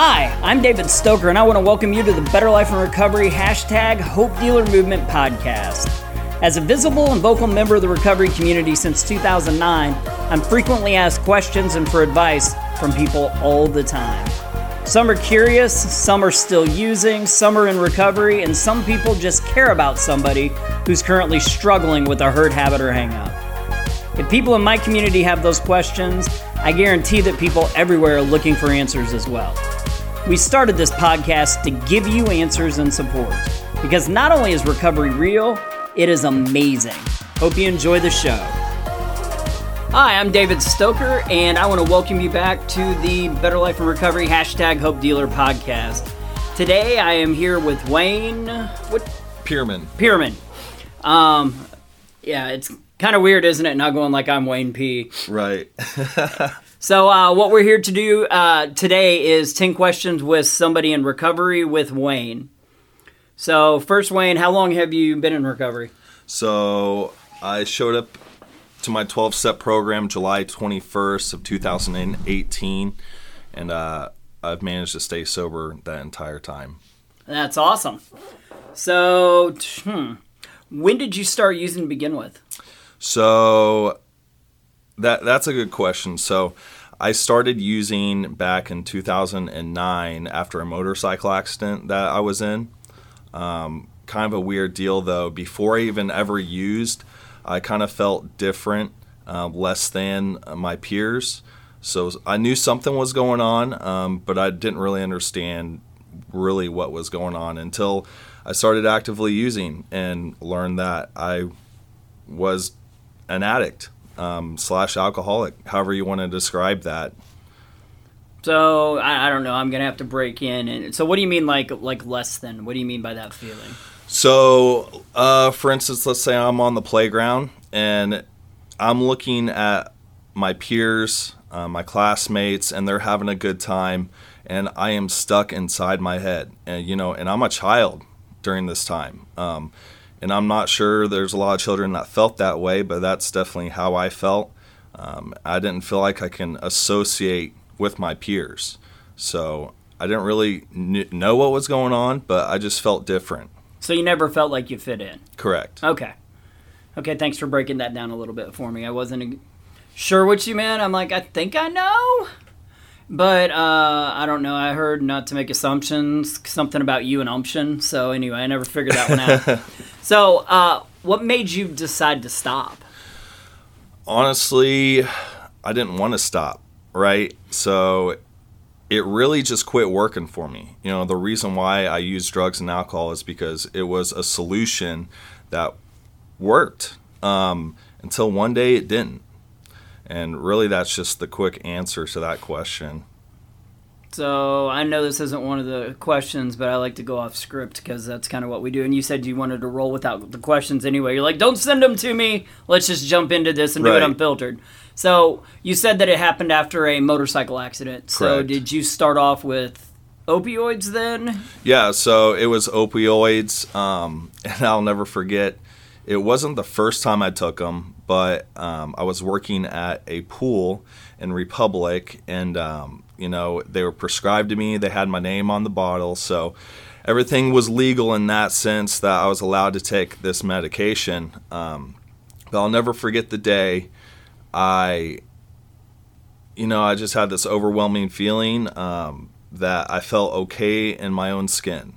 Hi, I'm David Stoker, and I want to welcome you to the Better Life and Recovery hashtag Hope Dealer Movement podcast. As a visible and vocal member of the recovery community since 2009, I'm frequently asked questions and for advice from people all the time. Some are curious, some are still using, some are in recovery, and some people just care about somebody who's currently struggling with a hurt habit or hangup. If people in my community have those questions, I guarantee that people everywhere are looking for answers as well. We started this podcast to give you answers and support because not only is recovery real, it is amazing. Hope you enjoy the show. Hi, I'm David Stoker, and I want to welcome you back to the Better Life and Recovery hashtag Hope Dealer podcast. Today I am here with Wayne what Pierman. Pierman. Um, yeah, it's kind of weird, isn't it? Not going like I'm Wayne P. Right. So, uh, what we're here to do uh, today is 10 questions with somebody in recovery with Wayne. So, first, Wayne, how long have you been in recovery? so I showed up to my 12 step program July 21st of 2018 and uh, I've managed to stay sober that entire time. That's awesome. So, hmm, when did you start using to begin with? So that that's a good question. So I started using back in 2009 after a motorcycle accident that I was in. Um, kind of a weird deal though. Before I even ever used, I kind of felt different, uh, less than my peers. So I knew something was going on, um, but I didn't really understand really what was going on until I started actively using and learned that I was an addict um, slash alcoholic, however you want to describe that. So, I, I don't know. I'm gonna have to break in. And so, what do you mean, like like less than? What do you mean by that feeling? So, uh, for instance, let's say I'm on the playground and I'm looking at my peers, uh, my classmates, and they're having a good time, and I am stuck inside my head. And you know, and I'm a child during this time. Um, and I'm not sure there's a lot of children that felt that way, but that's definitely how I felt. Um, I didn't feel like I can associate with my peers, so I didn't really kn- know what was going on, but I just felt different. So, you never felt like you fit in. Correct. Okay. Okay, thanks for breaking that down a little bit for me. I wasn't sure what you meant. I'm like, I think I know. But uh, I don't know. I heard not to make assumptions, something about you and umption. So anyway, I never figured that one out. so, uh, what made you decide to stop? Honestly, I didn't want to stop, right? So it really just quit working for me. You know, the reason why I used drugs and alcohol is because it was a solution that worked um, until one day it didn't. And really, that's just the quick answer to that question. So I know this isn't one of the questions, but I like to go off script because that's kind of what we do. And you said you wanted to roll without the questions anyway. You're like, don't send them to me. Let's just jump into this and do it unfiltered. So you said that it happened after a motorcycle accident. So Correct. did you start off with opioids then? Yeah, so it was opioids, um, and I'll never forget. It wasn't the first time I took them, but um, I was working at a pool in Republic, and um, you know they were prescribed to me. They had my name on the bottle, so everything was legal in that sense that I was allowed to take this medication. Um, but I'll never forget the day I, you know, I just had this overwhelming feeling um, that I felt okay in my own skin.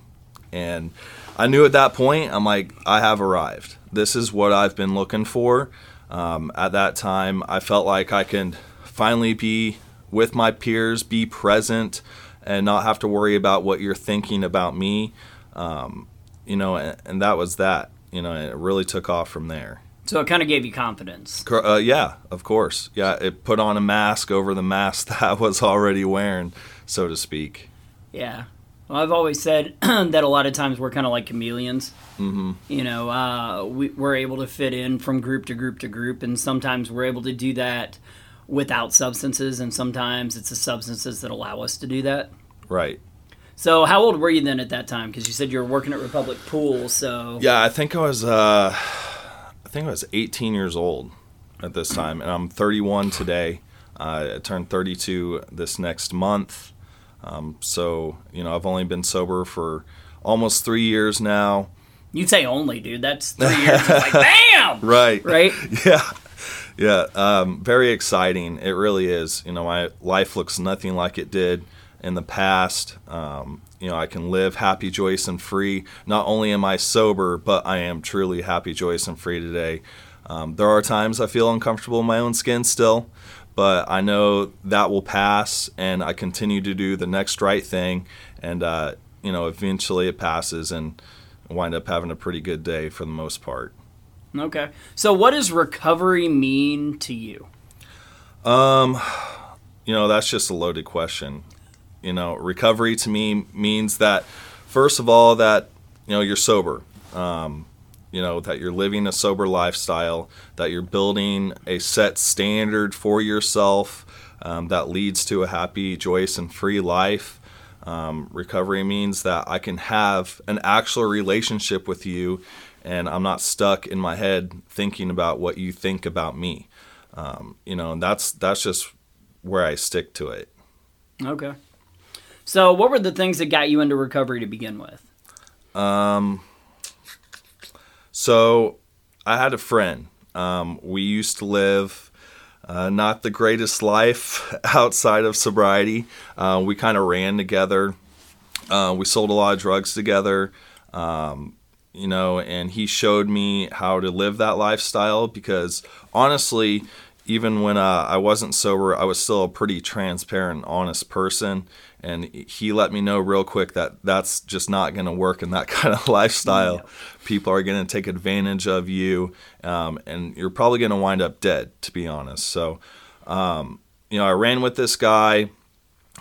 And I knew at that point, I'm like, I have arrived. This is what I've been looking for. Um, at that time, I felt like I could finally be with my peers, be present, and not have to worry about what you're thinking about me. Um, you know, and, and that was that. You know, and it really took off from there. So it kind of gave you confidence. Uh, yeah, of course. Yeah, it put on a mask over the mask that I was already wearing, so to speak. Yeah. I've always said that a lot of times we're kind of like chameleons. hmm You know, uh, we, we're able to fit in from group to group to group, and sometimes we're able to do that without substances, and sometimes it's the substances that allow us to do that. Right. So, how old were you then at that time? Because you said you were working at Republic Pool. So, Yeah, I think I was. Uh, I think I was 18 years old at this time, and I'm 31 today. Uh, I turned 32 this next month. Um, so, you know, I've only been sober for almost three years now. You'd say only, dude. That's three years. Like, bam! Right. Right? Yeah. Yeah. Um, very exciting. It really is. You know, my life looks nothing like it did in the past. Um, you know, I can live happy, joyous, and free. Not only am I sober, but I am truly happy, joyous, and free today. Um, there are times I feel uncomfortable in my own skin still, but I know that will pass, and I continue to do the next right thing, and uh, you know, eventually it passes, and wind up having a pretty good day for the most part. Okay. So, what does recovery mean to you? Um, you know, that's just a loaded question. You know, recovery to me means that, first of all, that you know you're sober. Um, you know that you're living a sober lifestyle, that you're building a set standard for yourself um, that leads to a happy, joyous, and free life. Um, recovery means that I can have an actual relationship with you, and I'm not stuck in my head thinking about what you think about me. Um, you know, and that's that's just where I stick to it. Okay. So, what were the things that got you into recovery to begin with? Um, so I had a friend. Um, we used to live uh, not the greatest life outside of sobriety. Uh, we kind of ran together. Uh, we sold a lot of drugs together. Um, you know, and he showed me how to live that lifestyle because honestly, even when uh, I wasn't sober, I was still a pretty transparent, honest person. And he let me know real quick that that's just not going to work in that kind of lifestyle. Yeah. People are going to take advantage of you, um, and you're probably going to wind up dead, to be honest. So, um, you know, I ran with this guy.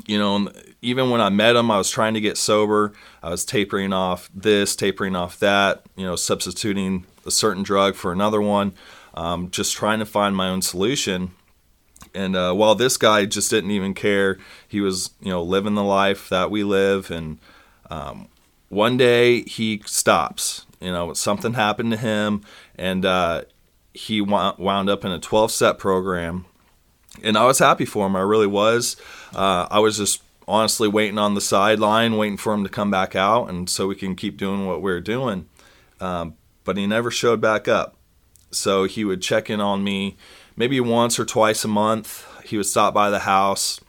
You know, even when I met him, I was trying to get sober. I was tapering off this, tapering off that, you know, substituting a certain drug for another one um, just trying to find my own solution. And uh, while this guy just didn't even care, he was, you know, living the life that we live. And um, one day he stops. You know, something happened to him, and uh, he wound up in a 12 step program. And I was happy for him. I really was. Uh, I was just honestly waiting on the sideline, waiting for him to come back out, and so we can keep doing what we are doing. Um, but he never showed back up. So he would check in on me maybe once or twice a month. He would stop by the house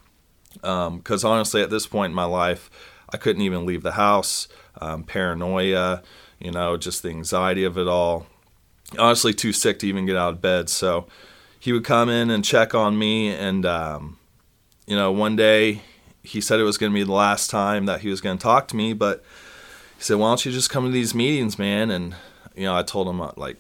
because um, honestly, at this point in my life, I couldn't even leave the house. Um, paranoia, you know, just the anxiety of it all. Honestly, too sick to even get out of bed. So he would come in and check on me. And, um, you know, one day he said it was going to be the last time that he was going to talk to me. But he said, why don't you just come to these meetings, man? And, you know, I told him, uh, like,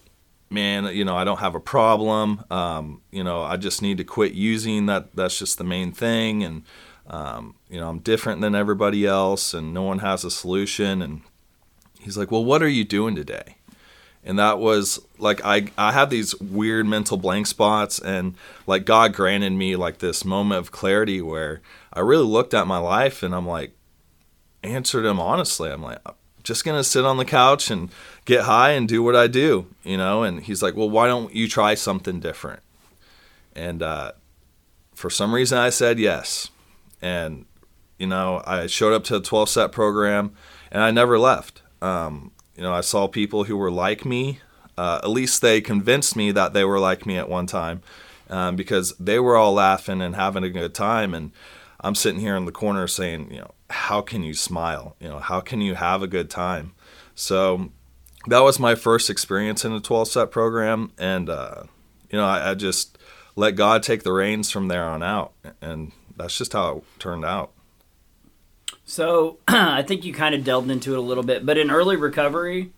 man, you know, I don't have a problem. Um, you know, I just need to quit using that. That's just the main thing. And, um, you know, I'm different than everybody else and no one has a solution. And he's like, well, what are you doing today? And that was like, I, I had these weird mental blank spots and like God granted me like this moment of clarity where I really looked at my life and I'm like, answered him honestly. I'm like, just gonna sit on the couch and get high and do what I do, you know. And he's like, well, why don't you try something different? And uh, for some reason, I said yes. And you know, I showed up to the 12 step program, and I never left. Um, you know, I saw people who were like me. Uh, at least they convinced me that they were like me at one time, um, because they were all laughing and having a good time, and I'm sitting here in the corner saying, you know, how can you smile? You know, how can you have a good time? So that was my first experience in a 12 step program. And, uh, you know, I, I, just let God take the reins from there on out. And that's just how it turned out. So I think you kind of delved into it a little bit, but in early recovery,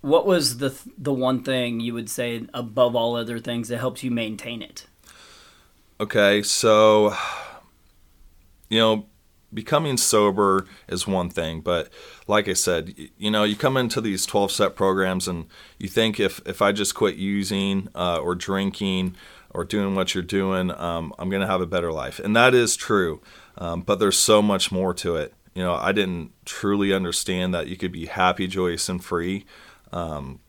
what was the the one thing you would say above all other things that helped you maintain it? Okay, so you know, becoming sober is one thing, but like I said, you know, you come into these 12 step programs and you think if, if I just quit using uh, or drinking or doing what you're doing, um, I'm going to have a better life. And that is true. Um, but there's so much more to it. You know, I didn't truly understand that you could be happy, joyous, and free. Um,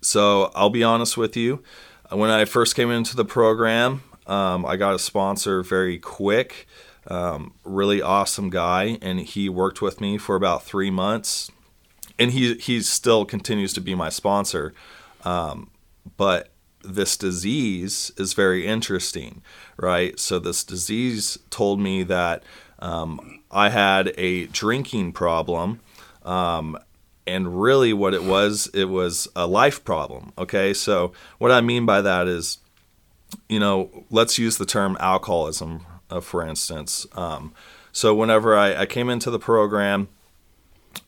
so I'll be honest with you. When I first came into the program, um, I got a sponsor very quick. Um, really awesome guy, and he worked with me for about three months, and he he still continues to be my sponsor. Um, but this disease is very interesting, right? So this disease told me that um, I had a drinking problem. Um, and really, what it was, it was a life problem. Okay. So, what I mean by that is, you know, let's use the term alcoholism, uh, for instance. Um, so, whenever I, I, came into the program,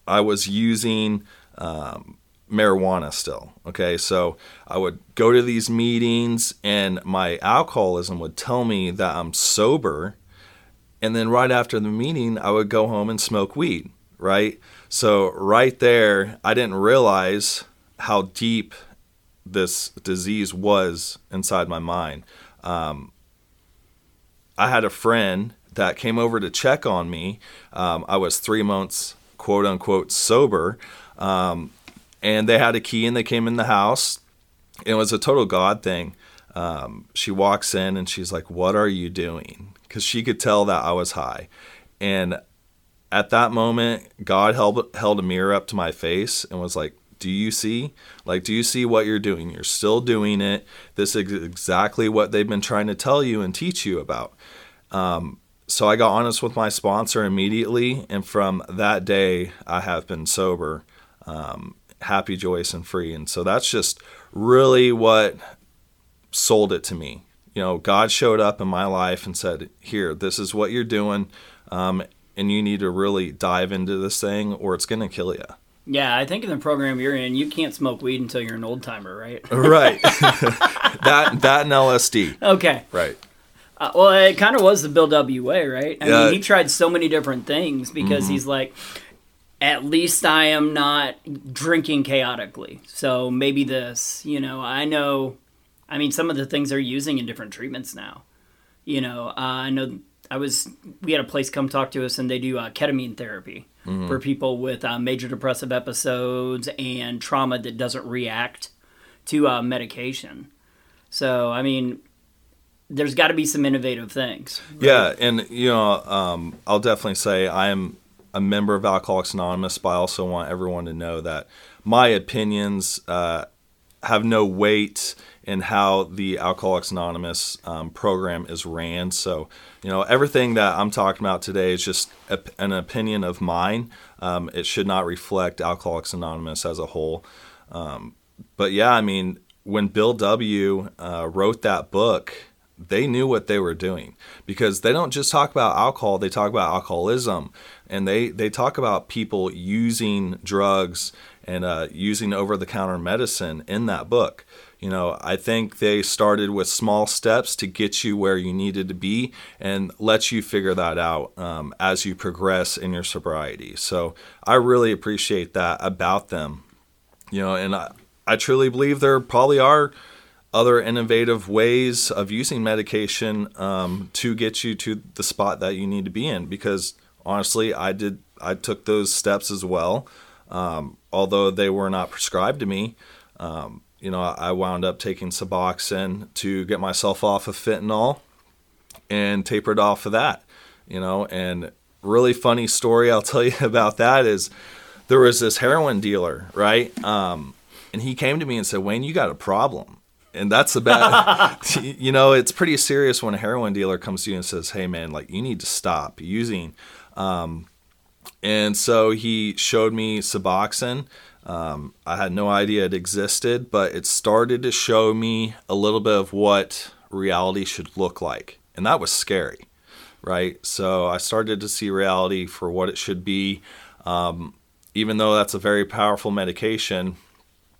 I was using um, marijuana still. Okay, so I would go to these meetings and my alcoholism would tell me that I'm sober. And then right after the meeting, I would go home and smoke weed, right? So, right there, I didn't realize how deep this disease was inside my mind. Um, I had a friend that came over to check on me. Um, I was three months, quote unquote, sober. Um, and they had a key and they came in the house. It was a total God thing. Um, she walks in and she's like, What are you doing? Because she could tell that I was high. And at that moment, God held, held a mirror up to my face and was like, Do you see? Like, do you see what you're doing? You're still doing it. This is exactly what they've been trying to tell you and teach you about. Um, so I got honest with my sponsor immediately. And from that day, I have been sober. Um, happy, joyous, and free. And so that's just really what sold it to me. You know, God showed up in my life and said, Here, this is what you're doing. Um, and you need to really dive into this thing or it's going to kill you. Yeah, I think in the program you're in, you can't smoke weed until you're an old timer, right? right. that that and LSD. Okay. Right. Uh, well, it kind of was the Bill W way, right? I yeah. mean, he tried so many different things because mm-hmm. he's like, at least I am not drinking chaotically. So maybe this, you know, I know, I mean, some of the things they're using in different treatments now. You know, uh, I know I was, we had a place come talk to us and they do uh, ketamine therapy mm-hmm. for people with uh, major depressive episodes and trauma that doesn't react to uh, medication. So, I mean, there's got to be some innovative things. Right? Yeah, and you know, um, I'll definitely say I am a member of Alcoholics Anonymous, but I also want everyone to know that my opinions uh, have no weight in how the Alcoholics Anonymous um, program is ran. So, you know, everything that I'm talking about today is just a, an opinion of mine. Um, it should not reflect Alcoholics Anonymous as a whole. Um, but yeah, I mean, when Bill W. Uh, wrote that book, they knew what they were doing because they don't just talk about alcohol, they talk about alcoholism and they they talk about people using drugs and uh, using over the counter medicine in that book. You know, I think they started with small steps to get you where you needed to be and let you figure that out um, as you progress in your sobriety. So I really appreciate that about them. You know, and I, I truly believe there probably are other innovative ways of using medication um, to get you to the spot that you need to be in because honestly, I did I took those steps as well, um, although they were not prescribed to me. Um, you know, I wound up taking Suboxone to get myself off of fentanyl and tapered off of that. You know, and really funny story I'll tell you about that is there was this heroin dealer, right? Um, and he came to me and said, Wayne, you got a problem. And that's the bad, you know, it's pretty serious when a heroin dealer comes to you and says, Hey, man, like you need to stop using um, and so he showed me Suboxone. Um, I had no idea it existed, but it started to show me a little bit of what reality should look like. And that was scary, right? So I started to see reality for what it should be. Um, even though that's a very powerful medication,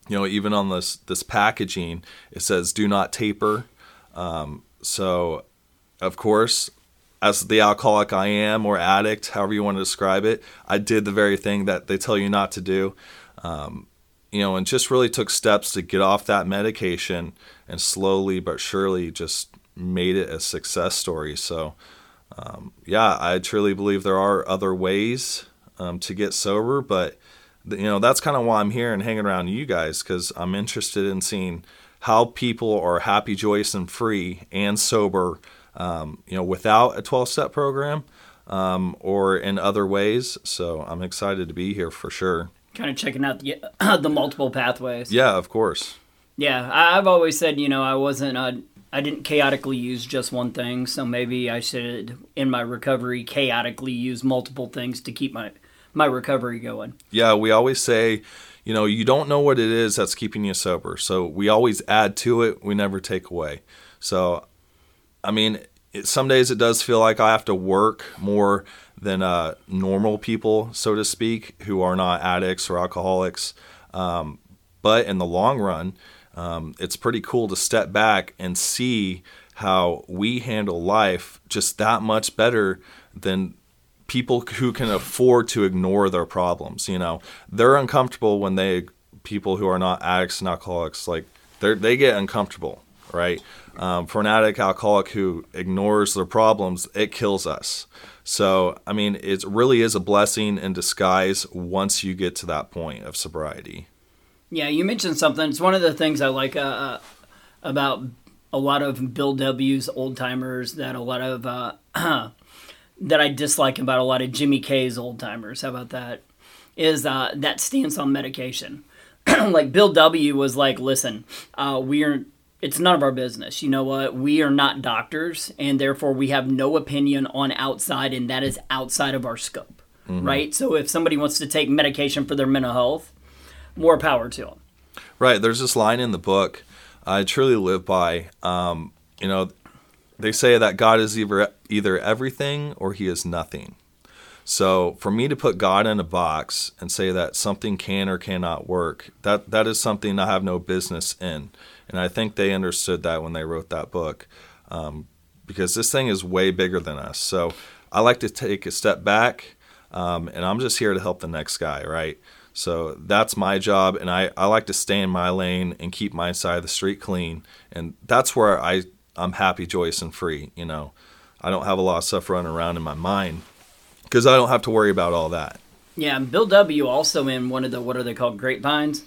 you know, even on this this packaging, it says "do not taper." Um, so, of course, as the alcoholic I am or addict, however you want to describe it, I did the very thing that they tell you not to do. Um, you know, and just really took steps to get off that medication and slowly but surely just made it a success story. So, um, yeah, I truly believe there are other ways um, to get sober, but you know, that's kind of why I'm here and hanging around you guys because I'm interested in seeing how people are happy, joyous, and free and sober um, you know, without a 12 step program um, or in other ways. So I'm excited to be here for sure. Kind of checking out the, the multiple pathways. Yeah, of course. Yeah, I, have always said, you know, I wasn't, uh, I didn't chaotically use just one thing. So maybe I should, in my recovery, chaotically use multiple things to keep my, my recovery going. Yeah, we always say, you know, you don't know what it is that's keeping you sober. So we always add to it, we never take away. So, I mean, it, some days it does feel like I have to work more than uh, normal people, so to speak, who are not addicts or alcoholics. Um, but in the long run, um, it's pretty cool to step back and see how we handle life just that much better than people who can afford to ignore their problems. You know, they're uncomfortable when they people who are not addicts and alcoholics like they they get uncomfortable, right? Um, for an addict alcoholic who ignores their problems, it kills us. So, I mean, it really is a blessing in disguise once you get to that point of sobriety. Yeah, you mentioned something. It's one of the things I like uh, uh about a lot of Bill W.'s old timers that a lot of uh, that I dislike about a lot of Jimmy K's old timers. How about that? Is uh, that stance on medication? like Bill W. was like, listen, uh, we are it's none of our business. You know what? We are not doctors, and therefore we have no opinion on outside, and that is outside of our scope, mm-hmm. right? So if somebody wants to take medication for their mental health, more power to them. Right. There's this line in the book I truly live by. Um, you know, they say that God is either either everything or He is nothing. So for me to put God in a box and say that something can or cannot work, that that is something I have no business in. And I think they understood that when they wrote that book, um, because this thing is way bigger than us. So I like to take a step back, um, and I'm just here to help the next guy, right? So that's my job, and I, I like to stay in my lane and keep my side of the street clean. And that's where I, I'm happy, joyous, and free. You know, I don't have a lot of stuff running around in my mind because I don't have to worry about all that. Yeah, Bill W. also in one of the what are they called grapevines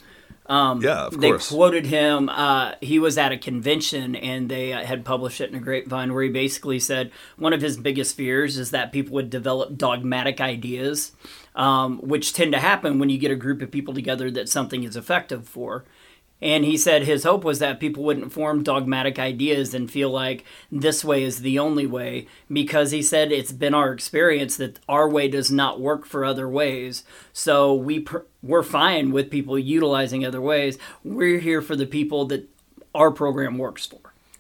um, yeah, of they course. They quoted him. Uh, he was at a convention and they uh, had published it in a grapevine where he basically said one of his biggest fears is that people would develop dogmatic ideas, um, which tend to happen when you get a group of people together that something is effective for. And he said his hope was that people wouldn't form dogmatic ideas and feel like this way is the only way, because he said it's been our experience that our way does not work for other ways. So we pr- we're fine with people utilizing other ways. We're here for the people that our program works for.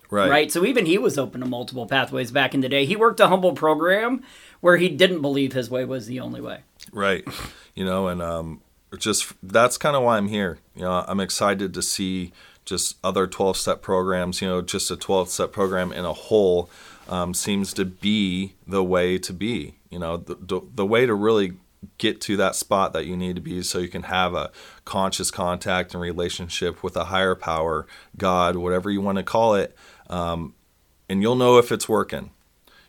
Right. Right. So even he was open to multiple pathways back in the day. He worked a humble program where he didn't believe his way was the only way. Right. You know, and um, just that's kind of why I'm here. You know, I'm excited to see just other 12 step programs. You know, just a 12 step program in a whole um, seems to be the way to be. You know, the, the, way to really get to that spot that you need to be so you can have a conscious contact and relationship with a higher power, God, whatever you want to call it. Um, and you'll know if it's working,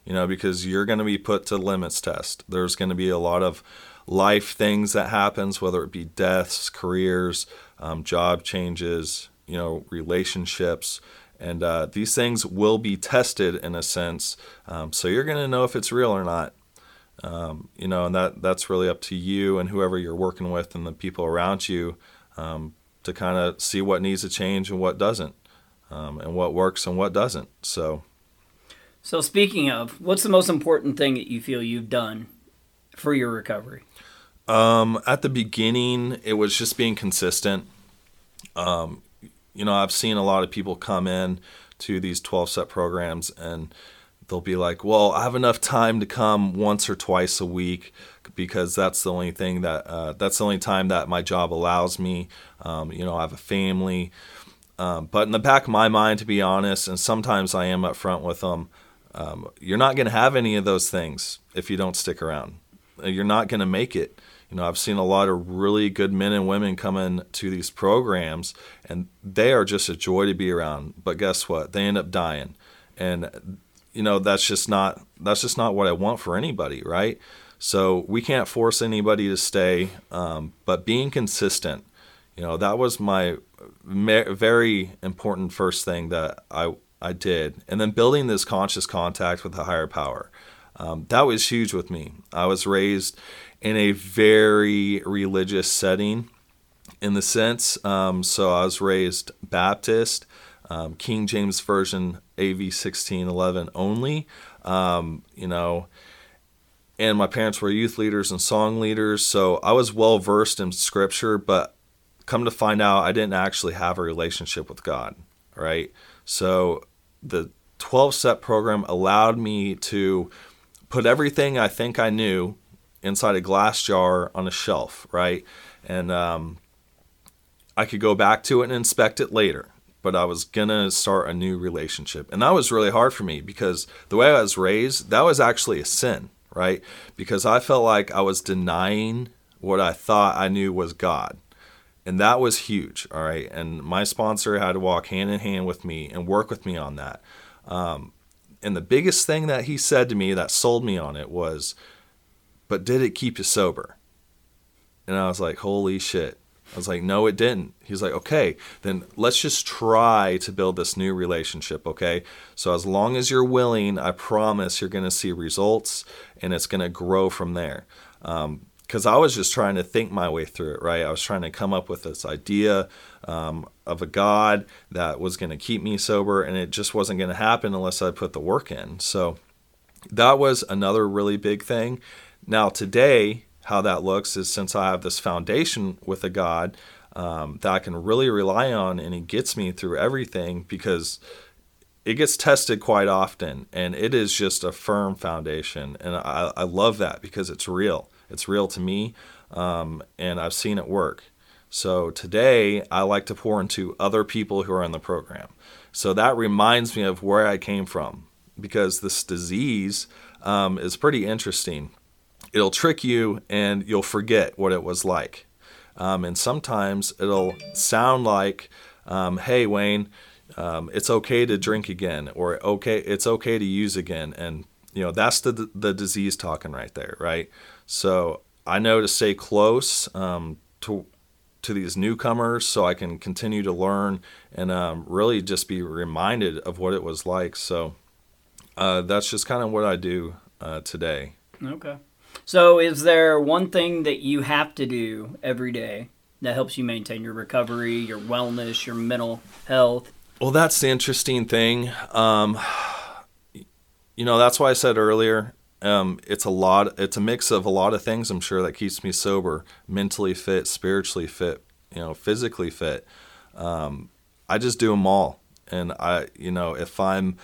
you know, because you're going to be put to limits test. There's going to be a lot of life things that happens, whether it be deaths, careers, um, job changes, you know, relationships, and uh, these things will be tested in a sense. Um, so you're going to know if it's real or not. Um, you know, and that that's really up to you and whoever you're working with and the people around you um, to kind of see what needs to change and what doesn't, um, and what works and what doesn't. So. So speaking of, what's the most important thing that you feel you've done for your recovery? Um, at the beginning, it was just being consistent. Um, you know, I've seen a lot of people come in to these 12 step programs and they'll be like, well, I have enough time to come once or twice a week because that's the only thing that, uh, that's the only time that my job allows me. Um, you know, I have a family. Um, but in the back of my mind, to be honest, and sometimes I am upfront with them, um, you're not going to have any of those things if you don't stick around. You're not going to make it you know, I've seen a lot of really good men and women come in to these programs, and they are just a joy to be around. But guess what? They end up dying, and you know that's just not that's just not what I want for anybody, right? So we can't force anybody to stay, um, but being consistent, you know, that was my very important first thing that I I did. And then building this conscious contact with a higher power. Um, that was huge with me. I was raised in a very religious setting in the sense. Um, so I was raised Baptist, um, King James Version AV 1611 only. Um, you know, and my parents were youth leaders and song leaders. So I was well versed in scripture, but come to find out, I didn't actually have a relationship with God, right? So the 12 step program allowed me to put everything I think I knew inside a glass jar on a shelf, right? And um, I could go back to it and inspect it later, but I was gonna start a new relationship. And that was really hard for me because the way I was raised, that was actually a sin, right? Because I felt like I was denying what I thought I knew was God. And that was huge, all right? And my sponsor had to walk hand in hand with me and work with me on that. Um, and the biggest thing that he said to me that sold me on it was, but did it keep you sober? And I was like, holy shit. I was like, no, it didn't. He's like, okay, then let's just try to build this new relationship, okay? So as long as you're willing, I promise you're to see results and it's to grow from there. Because um, I was just trying to think my way through it, right? I was trying to come up with this idea um, of a God that was to keep me sober, and it just wasn't to happen unless I put the work in. So that was another really big thing. Now, today, how that looks is since I have this foundation with a God um, that I can really rely on, and He gets me through everything because it gets tested quite often, and it is just a firm foundation. And I, I love that because it's real. It's real to me, um, and I've seen it work. So today, I like to pour into other people who are in the program. So that reminds me of where I came from because this disease um, is pretty interesting it'll trick you and you'll forget what it was like. Um, and sometimes it'll sound like, um, "Hey, Wayne, um, it's okay to drink again," or "Okay, it's okay to use again," and you know that's the the disease talking right there, right? So I know to stay close um, to to these newcomers so I can continue to learn and um, really just be reminded of what it was like. So uh, that's just kind of what I do uh, today. Okay. So, is there one thing that you have to do every day that helps you maintain your recovery, your wellness, your mental health? Well, that's the interesting thing. Um, you know, that's why I said earlier, um, it's a lot. It's a mix of a lot of things. I'm sure that keeps me sober, mentally fit, spiritually fit, you know, physically fit. Um, I just do them all, and I, you know, if I'm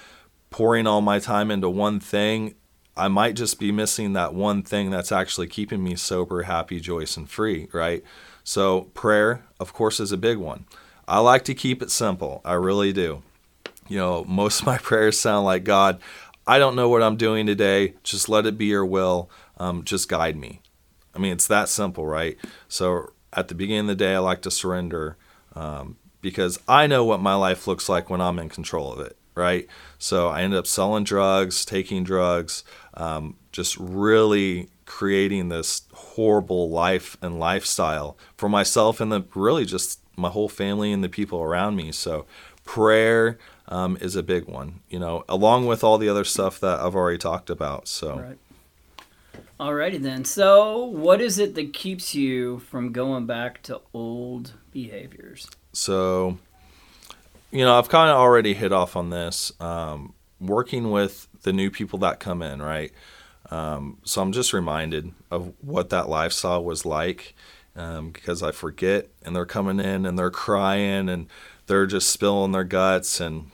pouring all my time into one thing, I might just be missing that one thing that's actually keeping me sober, happy, joyous, and free, right? So, prayer, of course, is a big one. I like to keep it simple. I really do. You know, most of my prayers sound like God, I don't know what I'm doing today. Just let it be your will. Um, just guide me. I mean, it's that simple, right? So, at the beginning of the day, I like to surrender um, because I know what my life looks like when I'm in control of it right? So I end up selling drugs, taking drugs, um, just really creating this horrible life and lifestyle for myself and the really just my whole family and the people around me. So prayer um, is a big one, you know, along with all the other stuff that I've already talked about. So. Right. Alrighty then. So, what is it that keeps you from going back to old behaviors? So, you know, I've kind of already hit off on this. Um, working with the new people that come in, right? Um, so I'm just reminded of what that lifestyle was like um, because I forget, and they're coming in and they're crying and they're just spilling their guts. And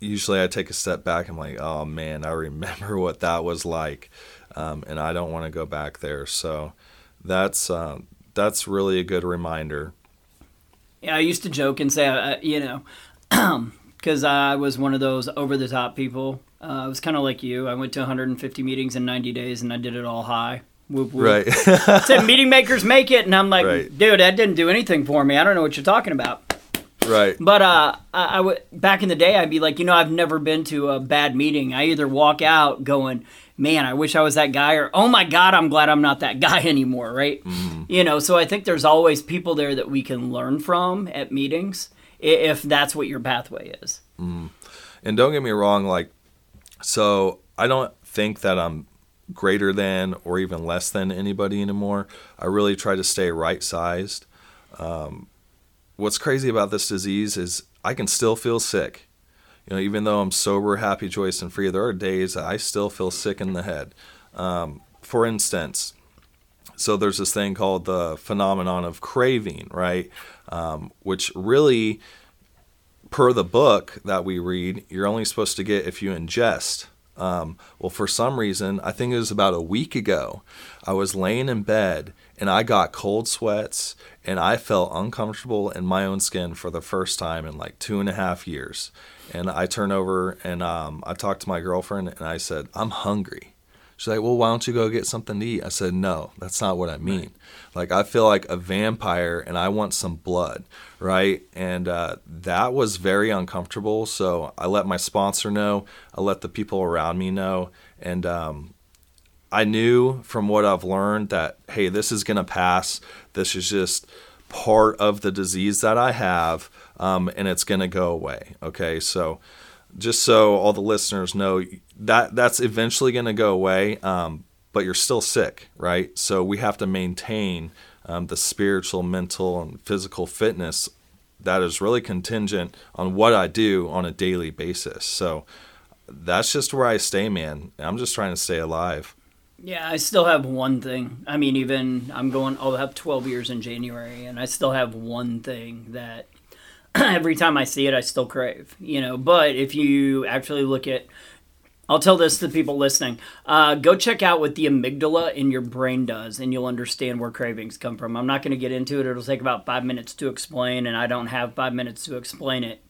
usually I take a step back. I'm like, oh man, I remember what that was like, um, and I don't want to go back there. So that's uh, that's really a good reminder yeah, I used to joke and say, uh, you know, because I was one of those over the top people. Uh, I was kind of like you. I went to 150 meetings in 90 days and I did it all high. Whoop, whoop. Right. Said meeting makers make it, and I'm like, right. dude, that didn't do anything for me. I don't know what you're talking about. Right. But uh, I, I would back in the day, I'd be like, you know, I've never been to a bad meeting. I either walk out going, man, I wish I was that guy, or oh my God, I'm glad I'm not that guy anymore, right? Mm-hmm. You know, so I think there's always people there that we can learn from at meetings if that's what your pathway is. Mm-hmm. And don't get me wrong, like, so I don't think that I'm greater than or even less than anybody anymore. I really try to stay right sized. Um, what's crazy about this disease is I can still feel sick. You know, even though I'm sober, happy, joyous, and free, there are days I still feel sick in the head. Um, for instance, so there's this thing called the phenomenon of craving, right? Um, which really, per the book that we read, you're only supposed to get if you ingest. Um, well, for some reason, I think it was about a week ago, I was laying in bed and I got cold sweats and I felt uncomfortable in my own skin for the first time in like two and a half years. And I turned over and um, I talked to my girlfriend and I said, I'm hungry. She's like, well, why don't you go get something to eat? I said, no, that's not what I mean. Right. Like, I feel like a vampire and I want some blood, right? And uh, that was very uncomfortable. So I let my sponsor know, I let the people around me know. And um, I knew from what I've learned that, hey, this is going to pass. This is just part of the disease that I have, um, and it's going to go away. Okay. So, just so all the listeners know that that's eventually going to go away um, but you're still sick right? So we have to maintain um, the spiritual mental and physical fitness that is really contingent on what i do on a daily basis. So that's just where i stay man. I'm just trying to stay alive. Yeah i still have one thing. I mean even i'm going i'll have 12 years in january and i still have one thing that every time I see it, I still crave, you know. But if you actually look at, I'll tell this to people listening uh, go check out what the amygdala in your brain does, and you'll understand where cravings come from. I'm not going to get into it, it'll take about five minutes to explain, and I don't have five minutes to explain it.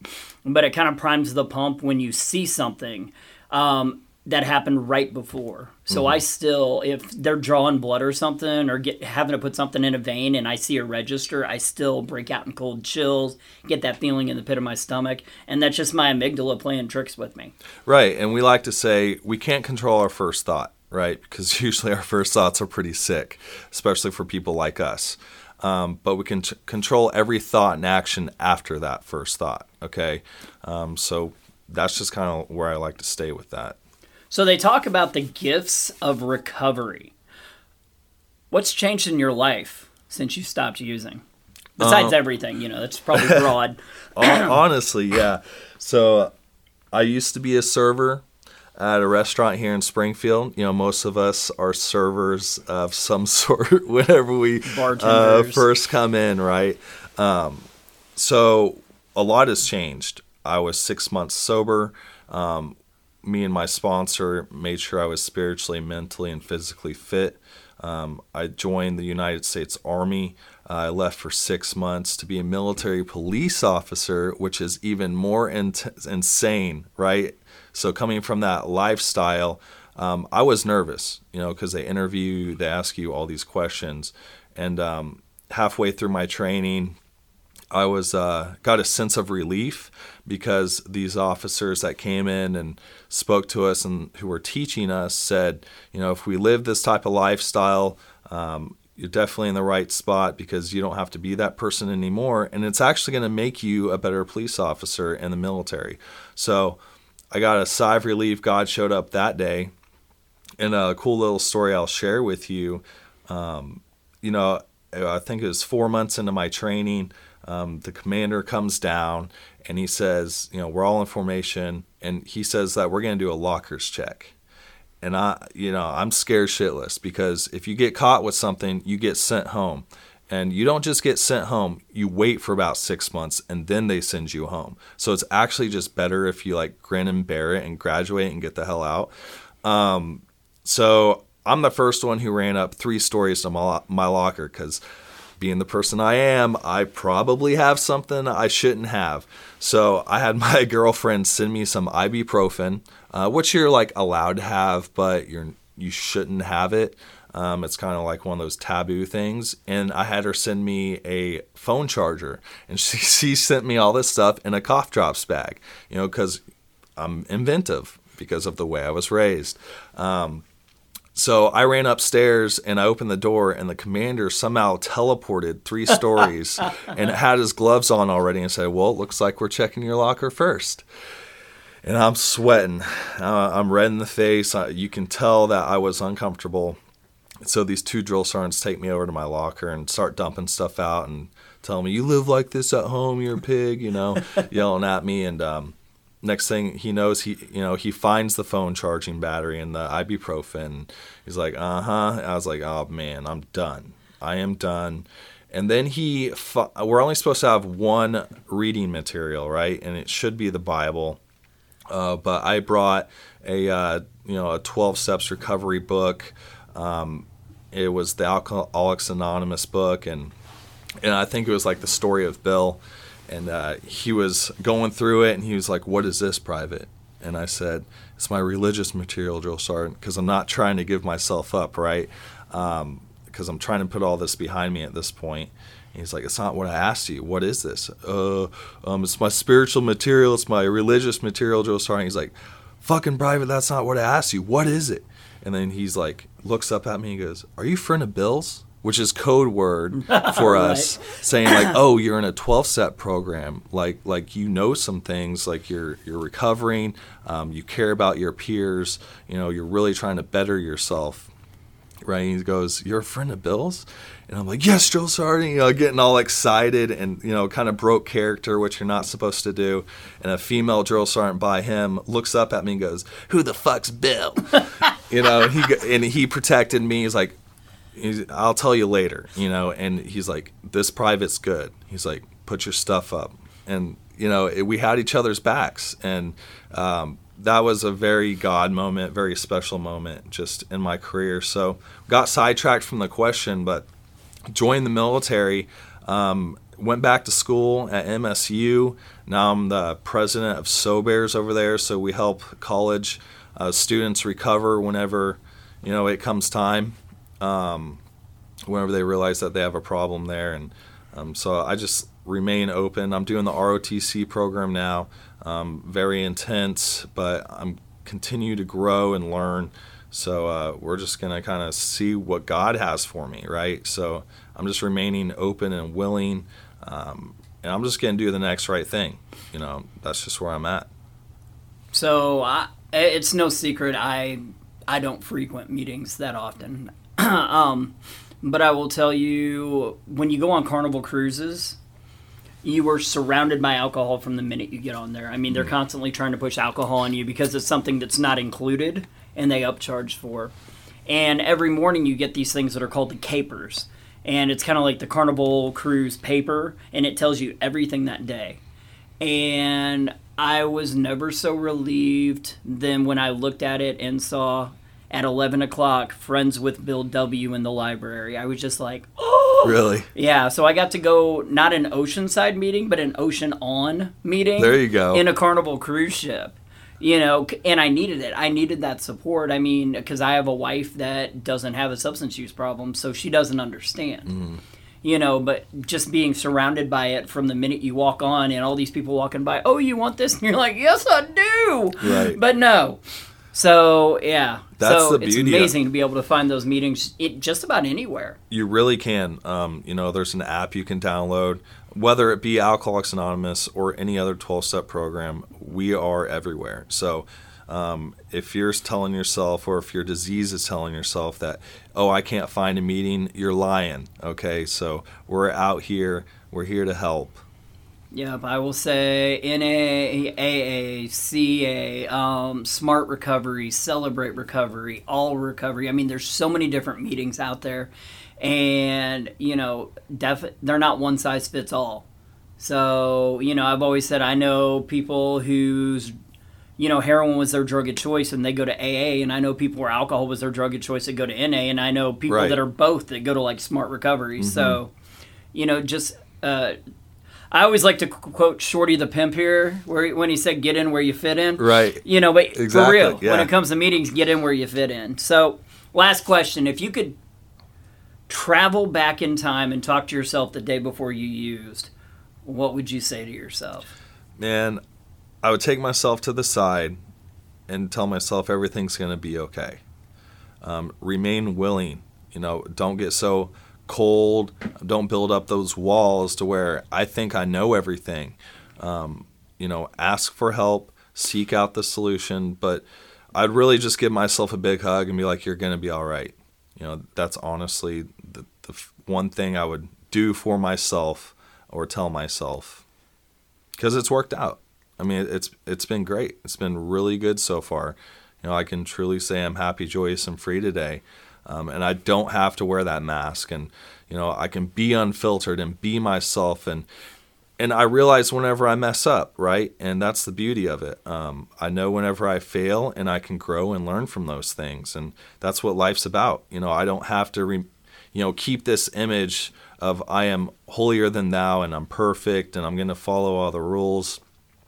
But it kind of primes the pump when you see something. Um, that happened right before. So mm-hmm. I still, if they're drawing blood or something, or get having to put something in a vein, and I see a register, I still break out in cold chills, get that feeling in the pit of my stomach, and that's just my amygdala playing tricks with me. Right, and we like to say we can't control our first thought, right? Because usually our first thoughts are pretty sick, especially for people like us. Um, but we can t- control every thought and action after that first thought. Okay, um, so that's just kind of where I like to stay with that. So they talk about the gifts of recovery. What's changed in your life since you stopped using? Besides uh, everything, you know, that's probably broad. Honestly, yeah. So I used to be a server at a restaurant here in Springfield. You know, most of us are servers of some sort whenever we uh, first come in, right? Um, so a lot has changed. I was six months sober. Um, me and my sponsor made sure I was spiritually, mentally, and physically fit. Um, I joined the United States Army. Uh, I left for six months to be a military police officer, which is even more in- insane, right? So, coming from that lifestyle, um, I was nervous, you know, because they interview, you, they ask you all these questions. And um, halfway through my training, I was uh, got a sense of relief because these officers that came in and spoke to us and who were teaching us said, you know, if we live this type of lifestyle, um, you're definitely in the right spot because you don't have to be that person anymore, and it's actually going to make you a better police officer in the military. So I got a sigh of relief. God showed up that day, and a cool little story I'll share with you. Um, you know, I think it was four months into my training um, the commander comes down and he says, you know, we're all in formation, and he says that we're going to do a lockers check. And I, you know, I'm scared shitless because if you get caught with something, you get sent home. And you don't just get sent home, you wait for about six months and then they send you home. So it's actually just better if you like grin and bear it and graduate and get the hell out. Um, so I'm the first one who ran up three stories to my, my locker because being the person I am, I probably have something I shouldn't have. So I had my girlfriend send me some ibuprofen, uh, which you're like allowed to have, but you're you shouldn't have it. Um, it's kind of like one of those taboo things. And I had her send me a phone charger, and she, she sent me all this stuff in a cough drops bag, you know, because I'm inventive because of the way I was raised. Um, So I ran upstairs and I opened the door, and the commander somehow teleported three stories and had his gloves on already and said, Well, it looks like we're checking your locker first. And I'm sweating. Uh, I'm red in the face. I, you can tell that I was uncomfortable. So these two drill sergeants take me over to my locker and start dumping stuff out and telling me, You live like this at home, you're a pig, you know, yelling at me. And, um, next thing he knows he you know he finds the phone charging battery and the ibuprofen. He's like uh-huh. I was like oh man i'm done. I am done. And then he we're only supposed to have one reading material right? And it should be the bible. Uh, but i brought a uh, you know a 12 steps recovery book. Um, it was the alcoholics anonymous book. And and i think it was like the story of bill and uh, he was going through it and he was like what is this private? And i said it's my religious material drill sergeant because i'm not trying to give myself up right? Because um, i'm trying to put all this behind me at this point. and he's like it's not what i asked you. What is this? Uh, um, it's my spiritual material. It's my religious material drill sergeant. He's like fucking private. That's not what i asked you. What is it? And then he's like looks up at me and goes are you friend of bill's which is code word for us saying like oh you're in a 12 step program. Like like you know some things like you're you're recovering um, you care about your peers you know you're really trying to better yourself right? And he goes you're a friend of bill's? And i'm like yes drill sergeant you know getting all excited and you know kind of broke character which you're not supposed to do. And a female drill sergeant by him looks up at me and goes who the fuck's bill? You know he and he protected me. He's like I'll tell you later, you know. And he's like, this private's good. He's like, put your stuff up. And, you know, it, we had each other's backs. And um, that was a very God moment, very special moment just in my career. So got sidetracked from the question, but joined the military. Um, went back to school at MSU. Now I'm the president of SoBears over there. So we help college uh, students recover whenever, you know, it comes time um, whenever they realize that they have a problem there. And um, so I just remain open. I'm doing the ROTC program now, um, very intense, but I'm continue to grow and learn. So uh, we're just gonna kind of see what God has for me, right? So I'm just remaining open and willing, um, and I'm just gonna do the next right thing. You know, that's just where I'm at. So I, it's no secret I I don't frequent meetings that often. um, but I will tell you, when you go on Carnival cruises, you are surrounded by alcohol from the minute you get on there. I mean, they're mm. constantly trying to push alcohol on you because it's something that's not included and they upcharge for. And every morning you get these things that are called the capers. And it's kind of like the Carnival cruise paper, and it tells you everything that day. And I was never so relieved than when I looked at it and saw at 11 o'clock, friends with Bill W. in the library. I was just like, oh! Really? Yeah, so I got to go not an oceanside meeting, but an ocean on meeting. There you go. In a Carnival cruise ship. You know, and I needed it. I needed that support. I mean, because I have a wife that doesn't have a substance use problem, so she doesn't understand. Mm. You know, but just being surrounded by it from the minute you walk on and all these people walking by, oh, you want this? And you're like, yes, I do. Right. But no, so yeah, that's so the beauty. It's amazing to be able to find those meetings it, just about anywhere. You really can. Um, you know, there's an app you can download, whether it be Alcoholics Anonymous or any other 12-step program. We are everywhere. So. Um, if you're telling yourself, or if your disease is telling yourself that, oh, I can't find a meeting, you're lying. Okay, so we're out here. We're here to help. Yep, I will say NA, AA, CA, um, Smart Recovery, Celebrate Recovery, All Recovery. I mean, there's so many different meetings out there, and you know, def- they're not one size fits all. So you know, I've always said I know people whose you know heroin was their drug of choice and they go to AA, and I know people where alcohol was their drug of choice that go to NA, and I know people right. that are both that go to like Smart Recovery. Mm-hmm. So you know, just uh, I always like to quote Shorty the Pimp here, where when he said, "Get in where you fit in." Right. You know, but exactly, for real, yeah. when it comes to meetings, get in where you fit in. So, last question: If you could travel back in time and talk to yourself the day before you used, what would you say to yourself? Man, I would take myself to the side and tell myself everything's going to be okay. um, remain willing. You know, don't get so cold. Don't build up those walls to where I think I know everything. Um, you know, ask for help, seek out the solution, but I'd really just give myself a big hug and be like, "You're gonna be all right." You know, that's honestly the, the one thing I would do for myself or tell myself because it's worked out. I mean, it's it's been great. It's been really good so far. You know, I can truly say I'm happy, joyous, and free today, um, and I don't have to wear that mask. And you know, I can be unfiltered and be myself. And and I realize whenever I mess up, right? And that's the beauty of it. Um, I know whenever I fail, and I can grow and learn from those things. And that's what life's about. You know, I don't have to, re- you know, keep this image of I am holier than thou and I'm perfect and I'm going to follow all the rules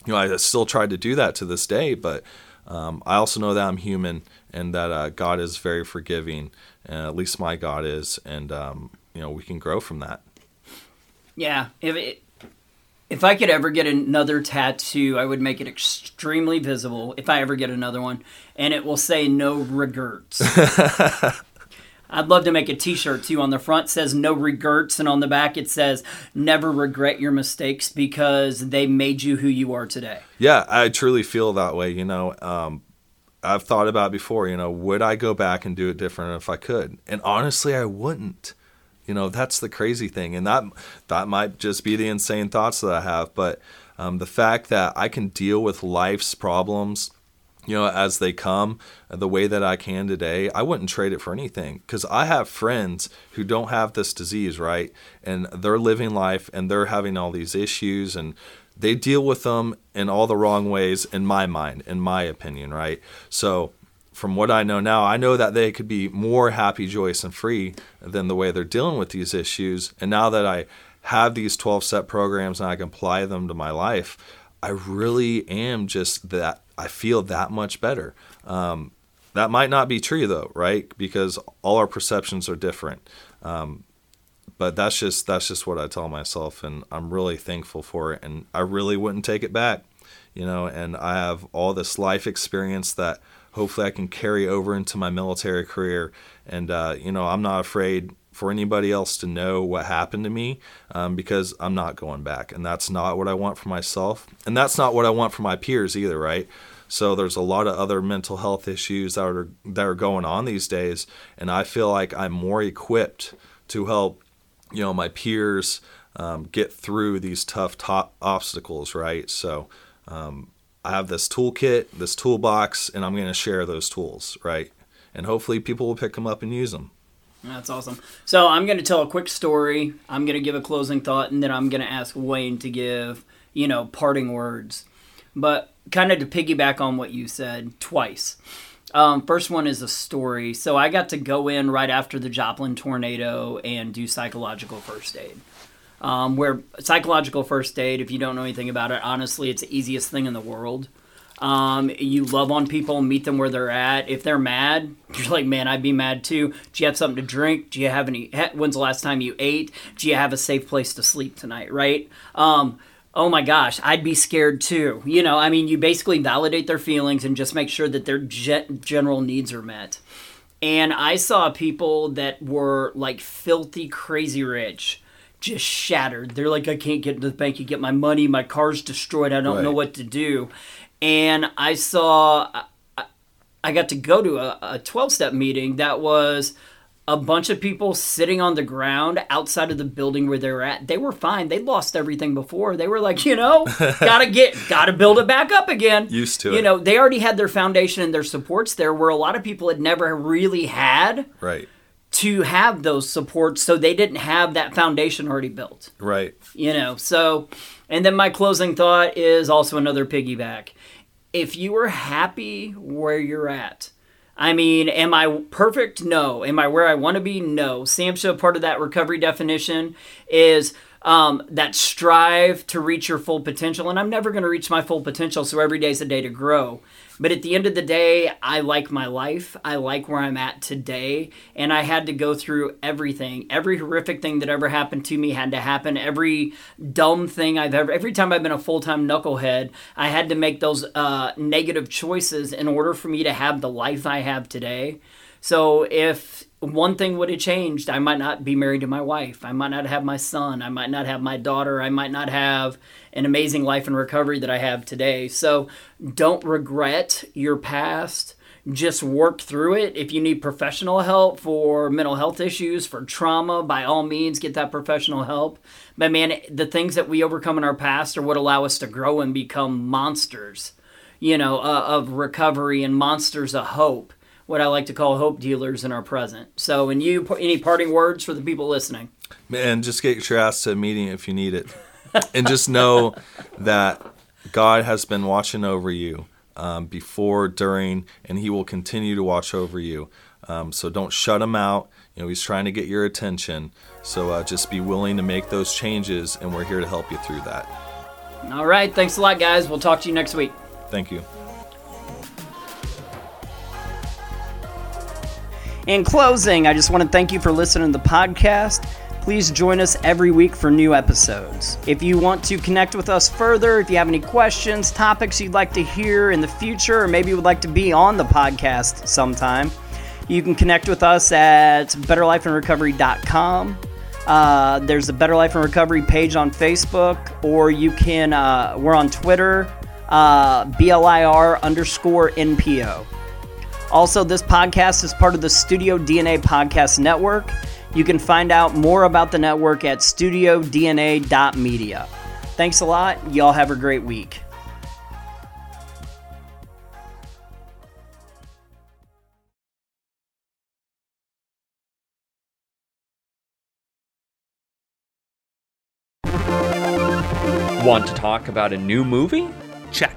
you know, I still tried to do that to this day, but um, I also know that I'm human and that uh, God is very forgiving, and at least my God is, and um, you know we can grow from that. Yeah, if it, if I could ever get another tattoo, I would make it extremely visible. If I ever get another one, and it will say "No regrets." I'd love to make a T-shirt too. On the front says "No regrets," and on the back it says "Never regret your mistakes because they made you who you are today." Yeah, I truly feel that way. You know, um, I've thought about before. You know, would I go back and do it different if I could? And honestly, I wouldn't. You know, that's the crazy thing, and that that might just be the insane thoughts that I have. But um, the fact that I can deal with life's problems you know, as they come uh, the way that I can today, I wouldn't trade it for anything because I have friends who don't have this disease, right? And they're living life and they're having all these issues and they deal with them in all the wrong ways, in my mind, in my opinion, right? So, from what I know now, I know that they could be more happy, joyous, and free than the way they're dealing with these issues. And now that I have these 12 step programs and I can apply them to my life, I really am just that I feel that much better. Um, that might not be true though, right? Because all our perceptions are different. Um, but that's just that's just what I tell myself, and I'm really thankful for it. And I really wouldn't take it back, you know. And I have all this life experience that hopefully I can carry over into my military career. And uh, you know, I'm not afraid for anybody else to know what happened to me um, because I'm not going back. And that's not what I want for myself. And that's not what I want for my peers either, right? So there's a lot of other mental health issues that are that are going on these days, and I feel like I'm more equipped to help, you know, my peers um, get through these tough top obstacles. Right. So um, I have this toolkit, this toolbox, and I'm going to share those tools. Right. And hopefully people will pick them up and use them. That's awesome. So I'm going to tell a quick story. I'm going to give a closing thought, and then I'm going to ask Wayne to give, you know, parting words. But kind of to piggyback on what you said twice. Um, first one is a story. So I got to go in right after the Joplin tornado and do psychological first aid. Um, where psychological first aid, if you don't know anything about it, honestly, it's the easiest thing in the world. Um, you love on people, meet them where they're at. If they're mad, you're like, man, I'd be mad too. Do you have something to drink? Do you have any? When's the last time you ate? Do you have a safe place to sleep tonight? Right? Um, oh my gosh, I'd be scared too. You know, I mean, you basically validate their feelings and just make sure that their general needs are met. And I saw people that were like filthy, crazy rich, just shattered. They're like, I can't get into the bank, you get my money, my car's destroyed, I don't right. know what to do. And I saw, I got to go to a 12 step meeting that was a bunch of people sitting on the ground outside of the building where they were at. They were fine. They lost everything before. They were like, you know, gotta get, gotta build it back up again. Used to you it. know, they already had their foundation and their supports there, where a lot of people had never really had. Right. To have those supports, so they didn't have that foundation already built. Right. You know, so, and then my closing thought is also another piggyback. If you are happy where you're at, I mean, am I perfect? No. Am I where I want to be? No. SAMHSA, part of that recovery definition is um, that strive to reach your full potential. And I'm never going to reach my full potential, so every day is a day to grow. But at the end of the day, I like my life. I like where I'm at today. And I had to go through everything. Every horrific thing that ever happened to me had to happen. Every dumb thing I've ever, every time I've been a full time knucklehead, I had to make those uh, negative choices in order for me to have the life I have today. So if one thing would have changed, I might not be married to my wife. I might not have my son. I might not have my daughter. I might not have an amazing life and recovery that I have today. So don't regret your past. Just work through it. If you need professional help for mental health issues, for trauma, by all means, get that professional help. But man, the things that we overcome in our past are what allow us to grow and become monsters, you know, uh, of recovery and monsters of hope what I like to call hope dealers in our present. So, and you, any parting words for the people listening? Man, just get your ass to a meeting if you need it, and just know that God has been watching over you um, before, during, and He will continue to watch over you. Um, so don't shut Him out. You know He's trying to get your attention. So uh, just be willing to make those changes, and we're here to help you through that. All right. Thanks a lot, guys. We'll talk to you next week. Thank you. In closing, I just want to thank you for listening to the podcast. Please join us every week for new episodes. If you want to connect with us further, if you have any questions, topics you'd like to hear in the future, or maybe you would like to be on the podcast sometime, you can connect with us at betterlifeinrecovery.com. Uh, there's a Better Life in Recovery page on Facebook, or you can, uh, we're on Twitter, uh, BLIR underscore NPO. Also, this podcast is part of the Studio DNA Podcast Network. You can find out more about the network at studiodna.media. Thanks a lot. Y'all have a great week. Want to talk about a new movie? Check.